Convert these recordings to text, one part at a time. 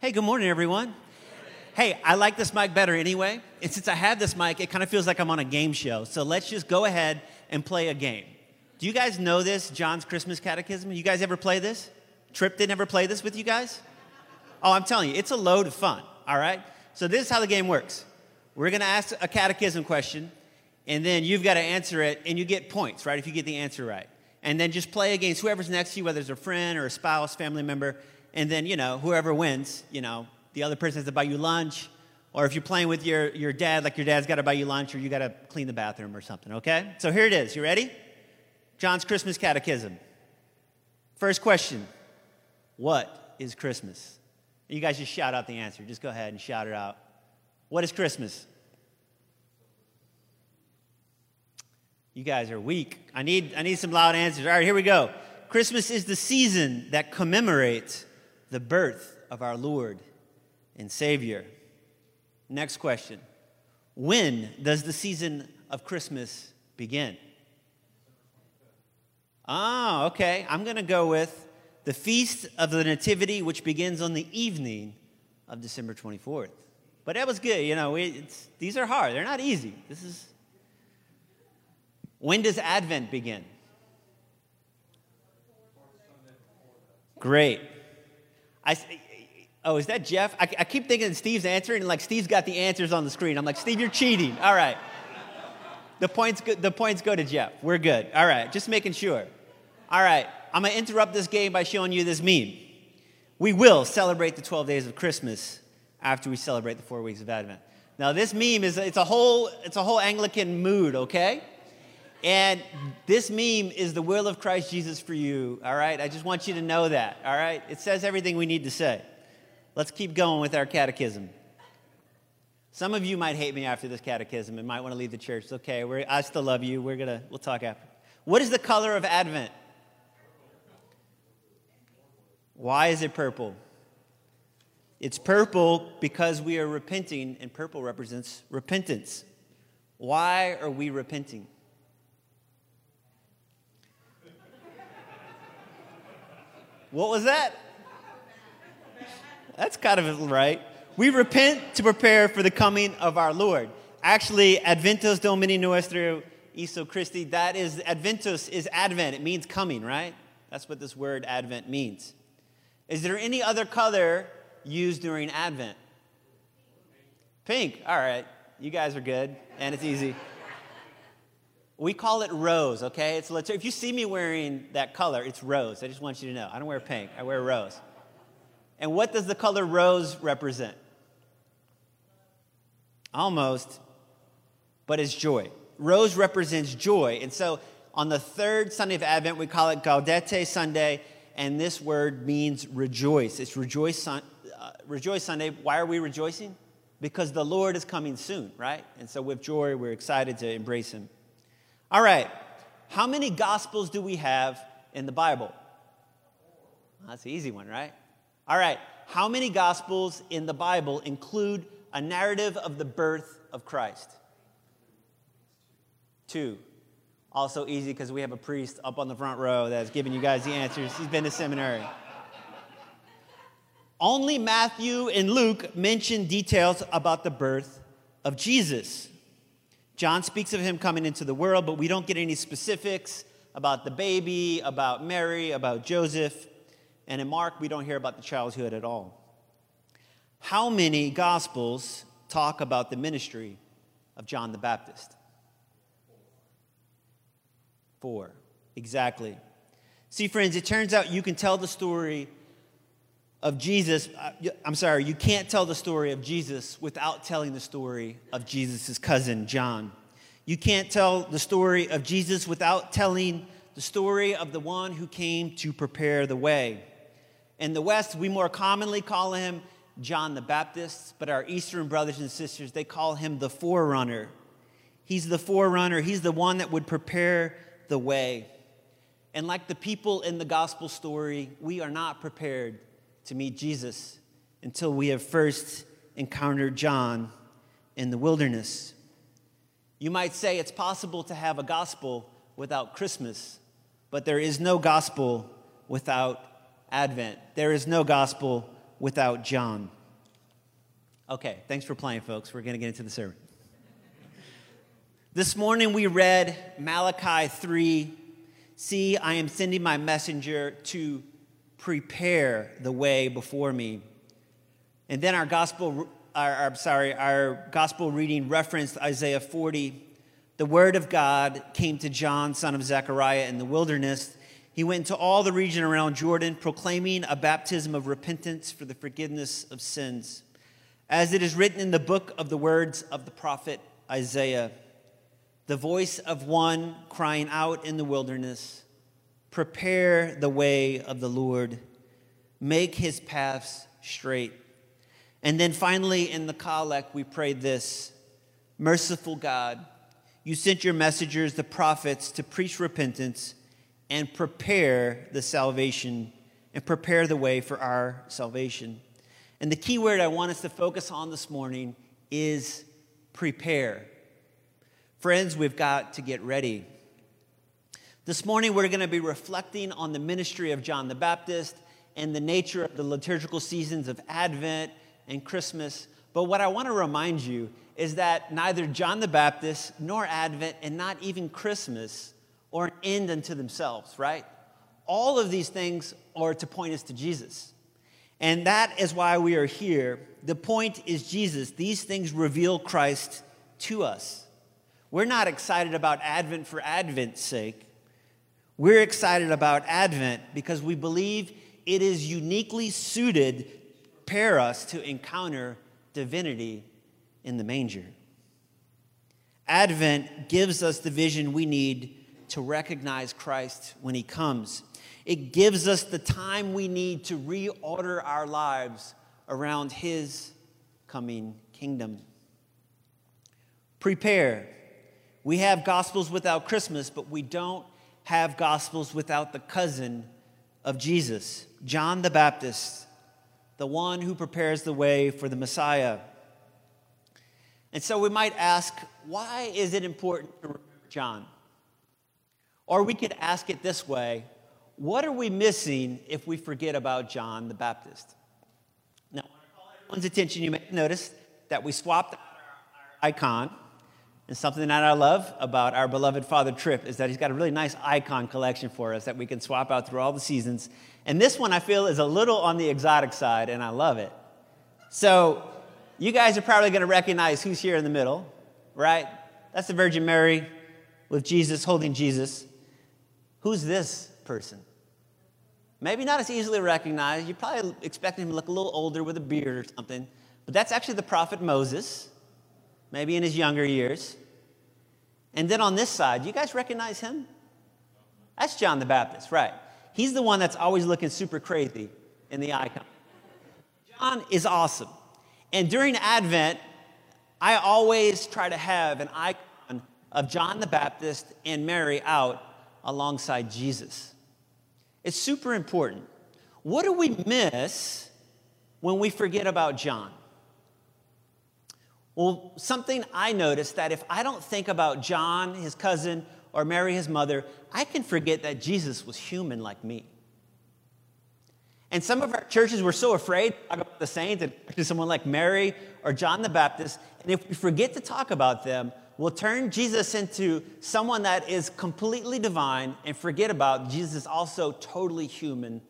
Hey, good morning, everyone. Hey, I like this mic better anyway. And since I have this mic, it kind of feels like I'm on a game show. So let's just go ahead and play a game. Do you guys know this, John's Christmas Catechism? You guys ever play this? Tripp didn't ever play this with you guys? Oh, I'm telling you, it's a load of fun, all right? So this is how the game works. We're gonna ask a catechism question, and then you've got to answer it, and you get points, right, if you get the answer right. And then just play against whoever's next to you, whether it's a friend or a spouse, family member, and then, you know, whoever wins, you know, the other person has to buy you lunch, or if you're playing with your, your dad, like your dad's got to buy you lunch, or you got to clean the bathroom or something, okay? So here it is. You ready? John's Christmas Catechism. First question What is Christmas? You guys just shout out the answer. Just go ahead and shout it out. What is Christmas? You guys are weak. I need, I need some loud answers. All right, here we go. Christmas is the season that commemorates the birth of our Lord and Savior. Next question When does the season of Christmas begin? Ah, okay. I'm going to go with the Feast of the Nativity, which begins on the evening of December 24th. But that was good. You know, these are hard. They're not easy. This is. When does Advent begin? Great. I, oh, is that Jeff? I, I keep thinking Steve's answering, and like Steve's got the answers on the screen. I'm like, Steve, you're cheating. All right. The points, go, the points go to Jeff. We're good. All right, just making sure. All right, I'm gonna interrupt this game by showing you this meme. We will celebrate the 12 days of Christmas after we celebrate the four weeks of Advent. Now, this meme is it's a whole it's a whole Anglican mood, okay? And this meme is the will of Christ Jesus for you, all right? I just want you to know that, all right? It says everything we need to say. Let's keep going with our catechism. Some of you might hate me after this catechism and might want to leave the church. Okay. We're, I still love you. We're gonna we'll talk after. What is the color of Advent? Why is it purple? It's purple because we are repenting, and purple represents repentance. Why are we repenting? What was that? That's kind of right. We repent to prepare for the coming of our Lord. Actually, Adventus Domini Nostri Iesu Christi, that is, Adventus is Advent. It means coming, right? That's what this word Advent means. Is there any other color used during Advent? Pink. All right. You guys are good, and it's easy. We call it rose, okay? It's if you see me wearing that color, it's rose. I just want you to know. I don't wear pink, I wear rose. And what does the color rose represent? Almost, but it's joy. Rose represents joy. And so on the third Sunday of Advent, we call it Gaudete Sunday, and this word means rejoice. It's rejoice, uh, rejoice Sunday. Why are we rejoicing? Because the Lord is coming soon, right? And so with joy, we're excited to embrace Him. All right, how many gospels do we have in the Bible? That's an easy one, right? All right, how many gospels in the Bible include a narrative of the birth of Christ? Two. Also easy because we have a priest up on the front row that's giving you guys the answers. He's been to seminary. Only Matthew and Luke mention details about the birth of Jesus. John speaks of him coming into the world, but we don't get any specifics about the baby, about Mary, about Joseph. And in Mark, we don't hear about the childhood at all. How many gospels talk about the ministry of John the Baptist? Four. Exactly. See, friends, it turns out you can tell the story of Jesus. Uh, I'm sorry, you can't tell the story of Jesus without telling the story of Jesus' cousin, John. You can't tell the story of Jesus without telling the story of the one who came to prepare the way. In the West, we more commonly call him John the Baptist, but our Eastern brothers and sisters, they call him the forerunner. He's the forerunner, he's the one that would prepare the way. And like the people in the gospel story, we are not prepared to meet Jesus until we have first encountered John in the wilderness. You might say it's possible to have a gospel without Christmas, but there is no gospel without Advent. There is no gospel without John. Okay, thanks for playing, folks. We're going to get into the sermon. This morning we read Malachi 3 See, I am sending my messenger to prepare the way before me. And then our gospel, our, our, sorry, our gospel reading referenced Isaiah 40. The word of God came to John, son of Zechariah, in the wilderness. He went to all the region around Jordan, proclaiming a baptism of repentance for the forgiveness of sins. As it is written in the book of the words of the prophet Isaiah the voice of one crying out in the wilderness Prepare the way of the Lord, make his paths straight. And then finally, in the collect, we pray this Merciful God, you sent your messengers, the prophets, to preach repentance and prepare the salvation and prepare the way for our salvation. And the key word I want us to focus on this morning is prepare. Friends, we've got to get ready. This morning, we're going to be reflecting on the ministry of John the Baptist and the nature of the liturgical seasons of Advent and Christmas. But what I want to remind you is that neither John the Baptist nor Advent and not even Christmas are an end unto themselves, right? All of these things are to point us to Jesus. And that is why we are here. The point is Jesus. These things reveal Christ to us. We're not excited about Advent for Advent's sake. We're excited about Advent because we believe it is uniquely suited prepare us to encounter divinity in the manger. Advent gives us the vision we need to recognize Christ when he comes. It gives us the time we need to reorder our lives around his coming kingdom. Prepare we have Gospels without Christmas, but we don't have Gospels without the cousin of Jesus, John the Baptist, the one who prepares the way for the Messiah. And so we might ask, why is it important to remember John? Or we could ask it this way what are we missing if we forget about John the Baptist? Now, I want to call everyone's attention. You may notice that we swapped our, our icon and something that I love about our beloved Father Tripp is that he's got a really nice icon collection for us that we can swap out through all the seasons. And this one I feel is a little on the exotic side, and I love it. So, you guys are probably going to recognize who's here in the middle, right? That's the Virgin Mary with Jesus holding Jesus. Who's this person? Maybe not as easily recognized. You probably expect him to look a little older with a beard or something. But that's actually the prophet Moses maybe in his younger years. And then on this side, you guys recognize him? That's John the Baptist, right? He's the one that's always looking super crazy in the icon. John is awesome. And during Advent, I always try to have an icon of John the Baptist and Mary out alongside Jesus. It's super important. What do we miss when we forget about John? Well, something I noticed that if I don't think about John, his cousin, or Mary, his mother, I can forget that Jesus was human like me. And some of our churches were so afraid to talk about the saints and to someone like Mary or John the Baptist. And if we forget to talk about them, we'll turn Jesus into someone that is completely divine and forget about Jesus also totally human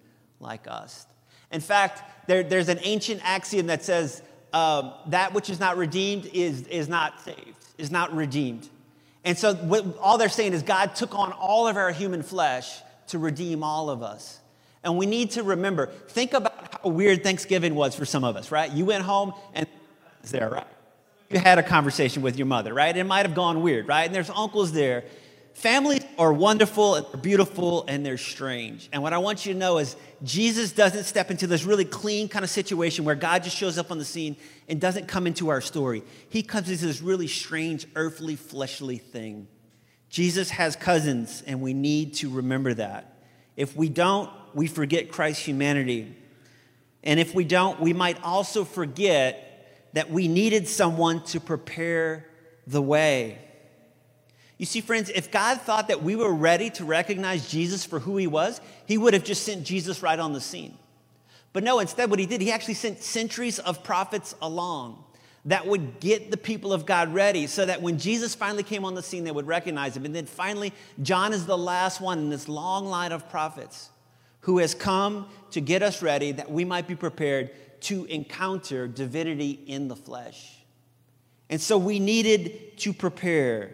like us. In fact, there, there's an ancient axiom that says um, that which is not redeemed is, is not saved, is not redeemed. And so what, all they're saying is God took on all of our human flesh to redeem all of us. And we need to remember, think about how weird Thanksgiving was for some of us, right? You went home and there, right? You had a conversation with your mother, right? It might have gone weird, right? And there's uncles there Families are wonderful and they're beautiful and they're strange. And what I want you to know is Jesus doesn't step into this really clean kind of situation where God just shows up on the scene and doesn't come into our story. He comes into this really strange, earthly, fleshly thing. Jesus has cousins, and we need to remember that. If we don't, we forget Christ's humanity. And if we don't, we might also forget that we needed someone to prepare the way. You see, friends, if God thought that we were ready to recognize Jesus for who he was, he would have just sent Jesus right on the scene. But no, instead, what he did, he actually sent centuries of prophets along that would get the people of God ready so that when Jesus finally came on the scene, they would recognize him. And then finally, John is the last one in this long line of prophets who has come to get us ready that we might be prepared to encounter divinity in the flesh. And so we needed to prepare.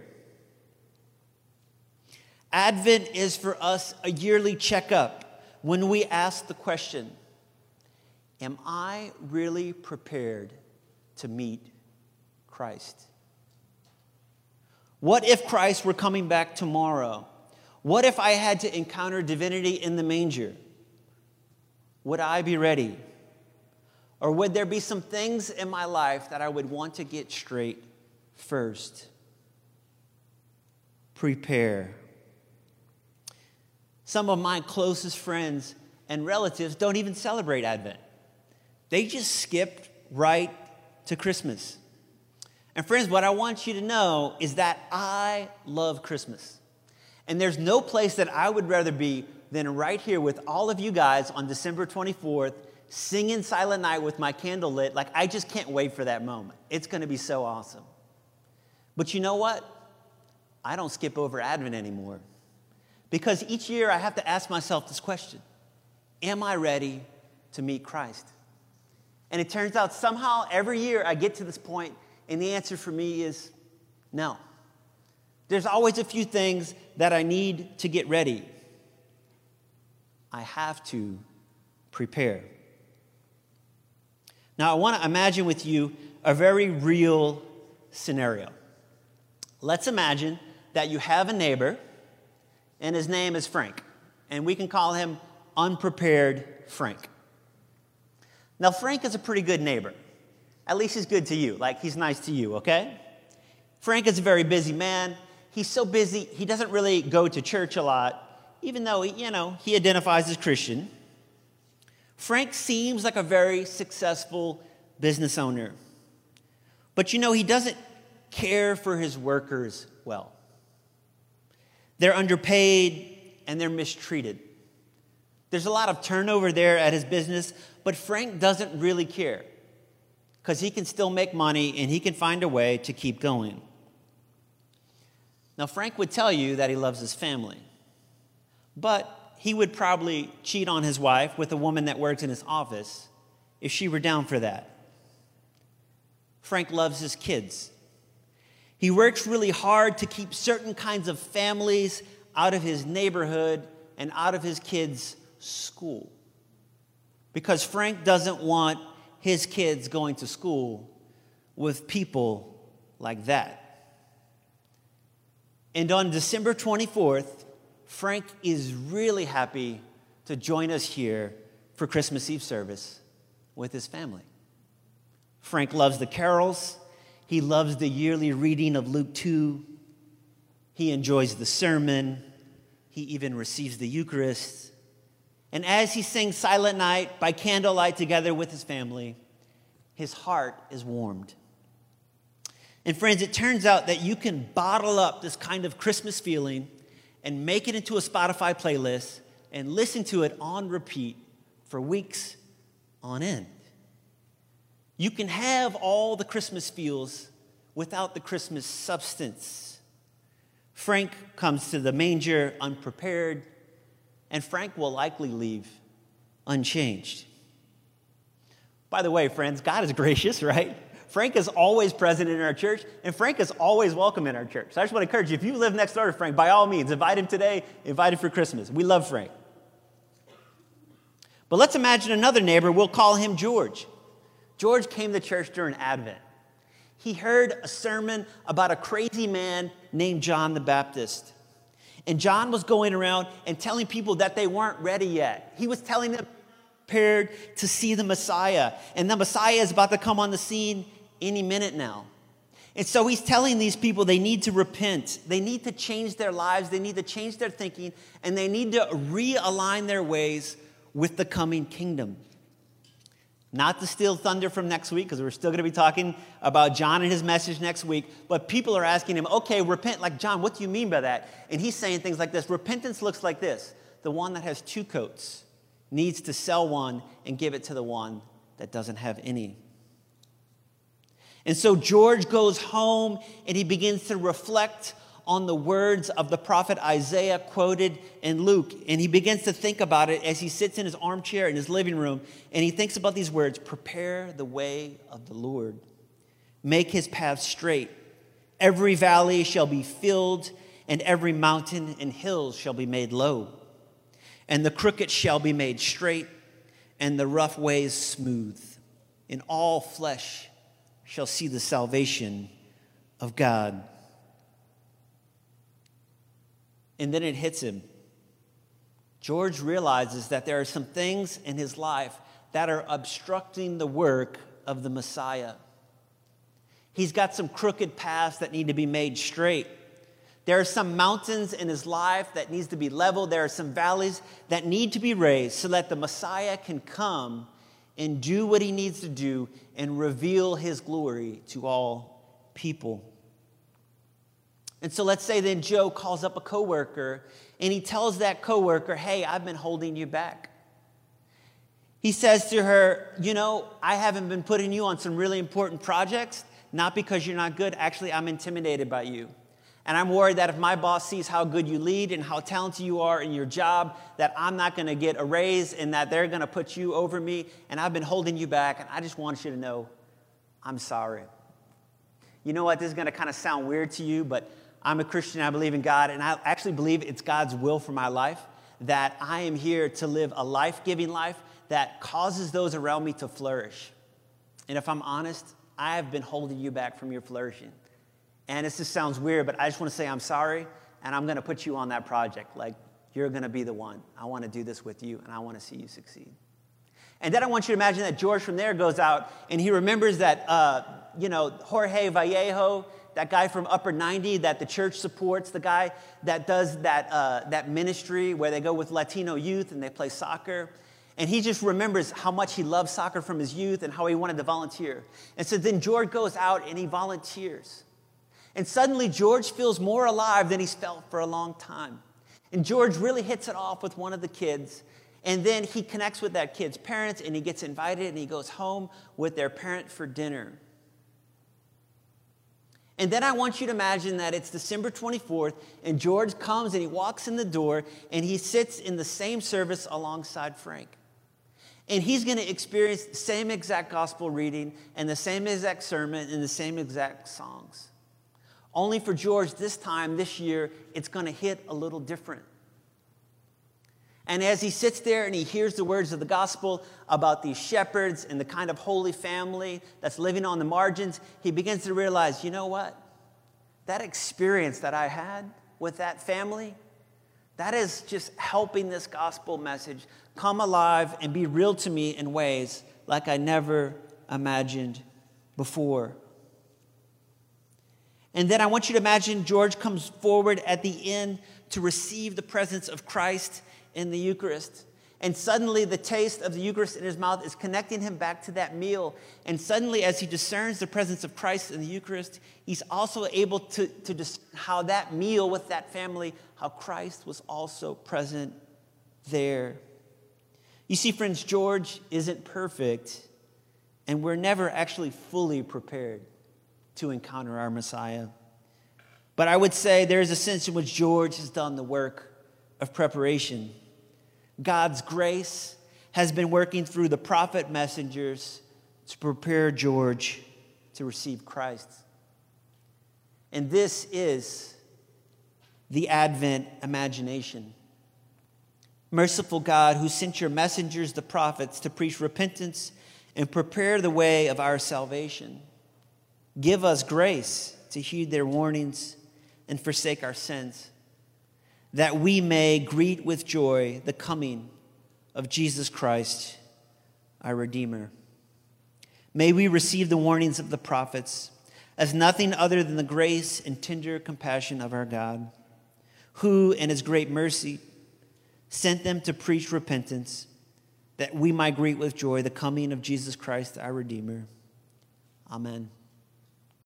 Advent is for us a yearly checkup when we ask the question Am I really prepared to meet Christ? What if Christ were coming back tomorrow? What if I had to encounter divinity in the manger? Would I be ready? Or would there be some things in my life that I would want to get straight first? Prepare. Some of my closest friends and relatives don't even celebrate Advent. They just skipped right to Christmas. And friends, what I want you to know is that I love Christmas. And there's no place that I would rather be than right here with all of you guys on December 24th, singing Silent Night with my candle lit. Like, I just can't wait for that moment. It's going to be so awesome. But you know what? I don't skip over Advent anymore. Because each year I have to ask myself this question Am I ready to meet Christ? And it turns out somehow every year I get to this point, and the answer for me is no. There's always a few things that I need to get ready. I have to prepare. Now, I want to imagine with you a very real scenario. Let's imagine that you have a neighbor, and his name is Frank, and we can call him Unprepared Frank. Now, Frank is a pretty good neighbor. At least he's good to you, like he's nice to you, okay? Frank is a very busy man. He's so busy, he doesn't really go to church a lot, even though, he, you know, he identifies as Christian. Frank seems like a very successful business owner. But you know, he doesn't care for his workers well. They're underpaid and they're mistreated. There's a lot of turnover there at his business, but Frank doesn't really care because he can still make money and he can find a way to keep going. Now, Frank would tell you that he loves his family, but he would probably cheat on his wife with a woman that works in his office if she were down for that. Frank loves his kids. He works really hard to keep certain kinds of families out of his neighborhood and out of his kids' school because Frank doesn't want his kids going to school with people like that. And on December 24th, Frank is really happy to join us here for Christmas Eve service with his family. Frank loves the carols. He loves the yearly reading of Luke 2. He enjoys the sermon. He even receives the Eucharist. And as he sings Silent Night by candlelight together with his family, his heart is warmed. And friends, it turns out that you can bottle up this kind of Christmas feeling and make it into a Spotify playlist and listen to it on repeat for weeks on end. You can have all the Christmas feels without the Christmas substance. Frank comes to the manger unprepared and Frank will likely leave unchanged. By the way, friends, God is gracious, right? Frank is always present in our church, and Frank is always welcome in our church. So I just want to encourage you if you live next door to Frank, by all means, invite him today, invite him for Christmas. We love Frank. But let's imagine another neighbor, we'll call him George. George came to church during Advent. He heard a sermon about a crazy man named John the Baptist. And John was going around and telling people that they weren't ready yet. He was telling them prepared to see the Messiah. And the Messiah is about to come on the scene any minute now. And so he's telling these people they need to repent. They need to change their lives. They need to change their thinking. And they need to realign their ways with the coming kingdom. Not to steal thunder from next week, because we're still going to be talking about John and his message next week. But people are asking him, okay, repent. Like, John, what do you mean by that? And he's saying things like this Repentance looks like this the one that has two coats. needs to sell one and give it to the one that doesn't have any. And so George goes home and he begins to reflect on the words of the prophet Isaiah quoted in Luke. And he begins to think about it as he sits in his armchair in his living room. And he thinks about these words Prepare the way of the Lord, make his path straight. Every valley shall be filled, and every mountain and hill shall be made low. And the crooked shall be made straight, and the rough ways smooth. And all flesh shall see the salvation of God. And then it hits him. George realizes that there are some things in his life that are obstructing the work of the Messiah. He's got some crooked paths that need to be made straight. There are some mountains in his life that needs to be leveled. There are some valleys that need to be raised so that the Messiah can come and do what he needs to do and reveal his glory to all people. And so let's say then Joe calls up a coworker and he tells that coworker, "Hey, I've been holding you back." He says to her, "You know, I haven't been putting you on some really important projects, not because you're not good. Actually, I'm intimidated by you." And I'm worried that if my boss sees how good you lead and how talented you are in your job, that I'm not going to get a raise and that they're going to put you over me. And I've been holding you back. And I just want you to know I'm sorry. You know what? This is going to kind of sound weird to you, but I'm a Christian. I believe in God. And I actually believe it's God's will for my life that I am here to live a life giving life that causes those around me to flourish. And if I'm honest, I have been holding you back from your flourishing. And this just sounds weird, but I just want to say I'm sorry, and I'm going to put you on that project. Like, you're going to be the one. I want to do this with you, and I want to see you succeed. And then I want you to imagine that George from there goes out and he remembers that, uh, you know, Jorge Vallejo, that guy from Upper 90 that the church supports, the guy that does that, uh, that ministry where they go with Latino youth and they play soccer. And he just remembers how much he loved soccer from his youth and how he wanted to volunteer. And so then George goes out and he volunteers. And suddenly, George feels more alive than he's felt for a long time. And George really hits it off with one of the kids. And then he connects with that kid's parents and he gets invited and he goes home with their parent for dinner. And then I want you to imagine that it's December 24th and George comes and he walks in the door and he sits in the same service alongside Frank. And he's going to experience the same exact gospel reading and the same exact sermon and the same exact songs. Only for George, this time, this year, it's going to hit a little different. And as he sits there and he hears the words of the gospel about these shepherds and the kind of holy family that's living on the margins, he begins to realize you know what? That experience that I had with that family, that is just helping this gospel message come alive and be real to me in ways like I never imagined before. And then I want you to imagine George comes forward at the end to receive the presence of Christ in the Eucharist. And suddenly, the taste of the Eucharist in his mouth is connecting him back to that meal. And suddenly, as he discerns the presence of Christ in the Eucharist, he's also able to, to discern how that meal with that family, how Christ was also present there. You see, friends, George isn't perfect, and we're never actually fully prepared to encounter our Messiah. But I would say there is a sense in which George has done the work of preparation. God's grace has been working through the prophet messengers to prepare George to receive Christ. And this is the Advent imagination. Merciful God, who sent your messengers, the prophets, to preach repentance and prepare the way of our salvation. Give us grace to heed their warnings and forsake our sins, that we may greet with joy the coming of Jesus Christ, our Redeemer. May we receive the warnings of the prophets as nothing other than the grace and tender compassion of our God, who, in his great mercy, sent them to preach repentance, that we might greet with joy the coming of Jesus Christ, our Redeemer. Amen.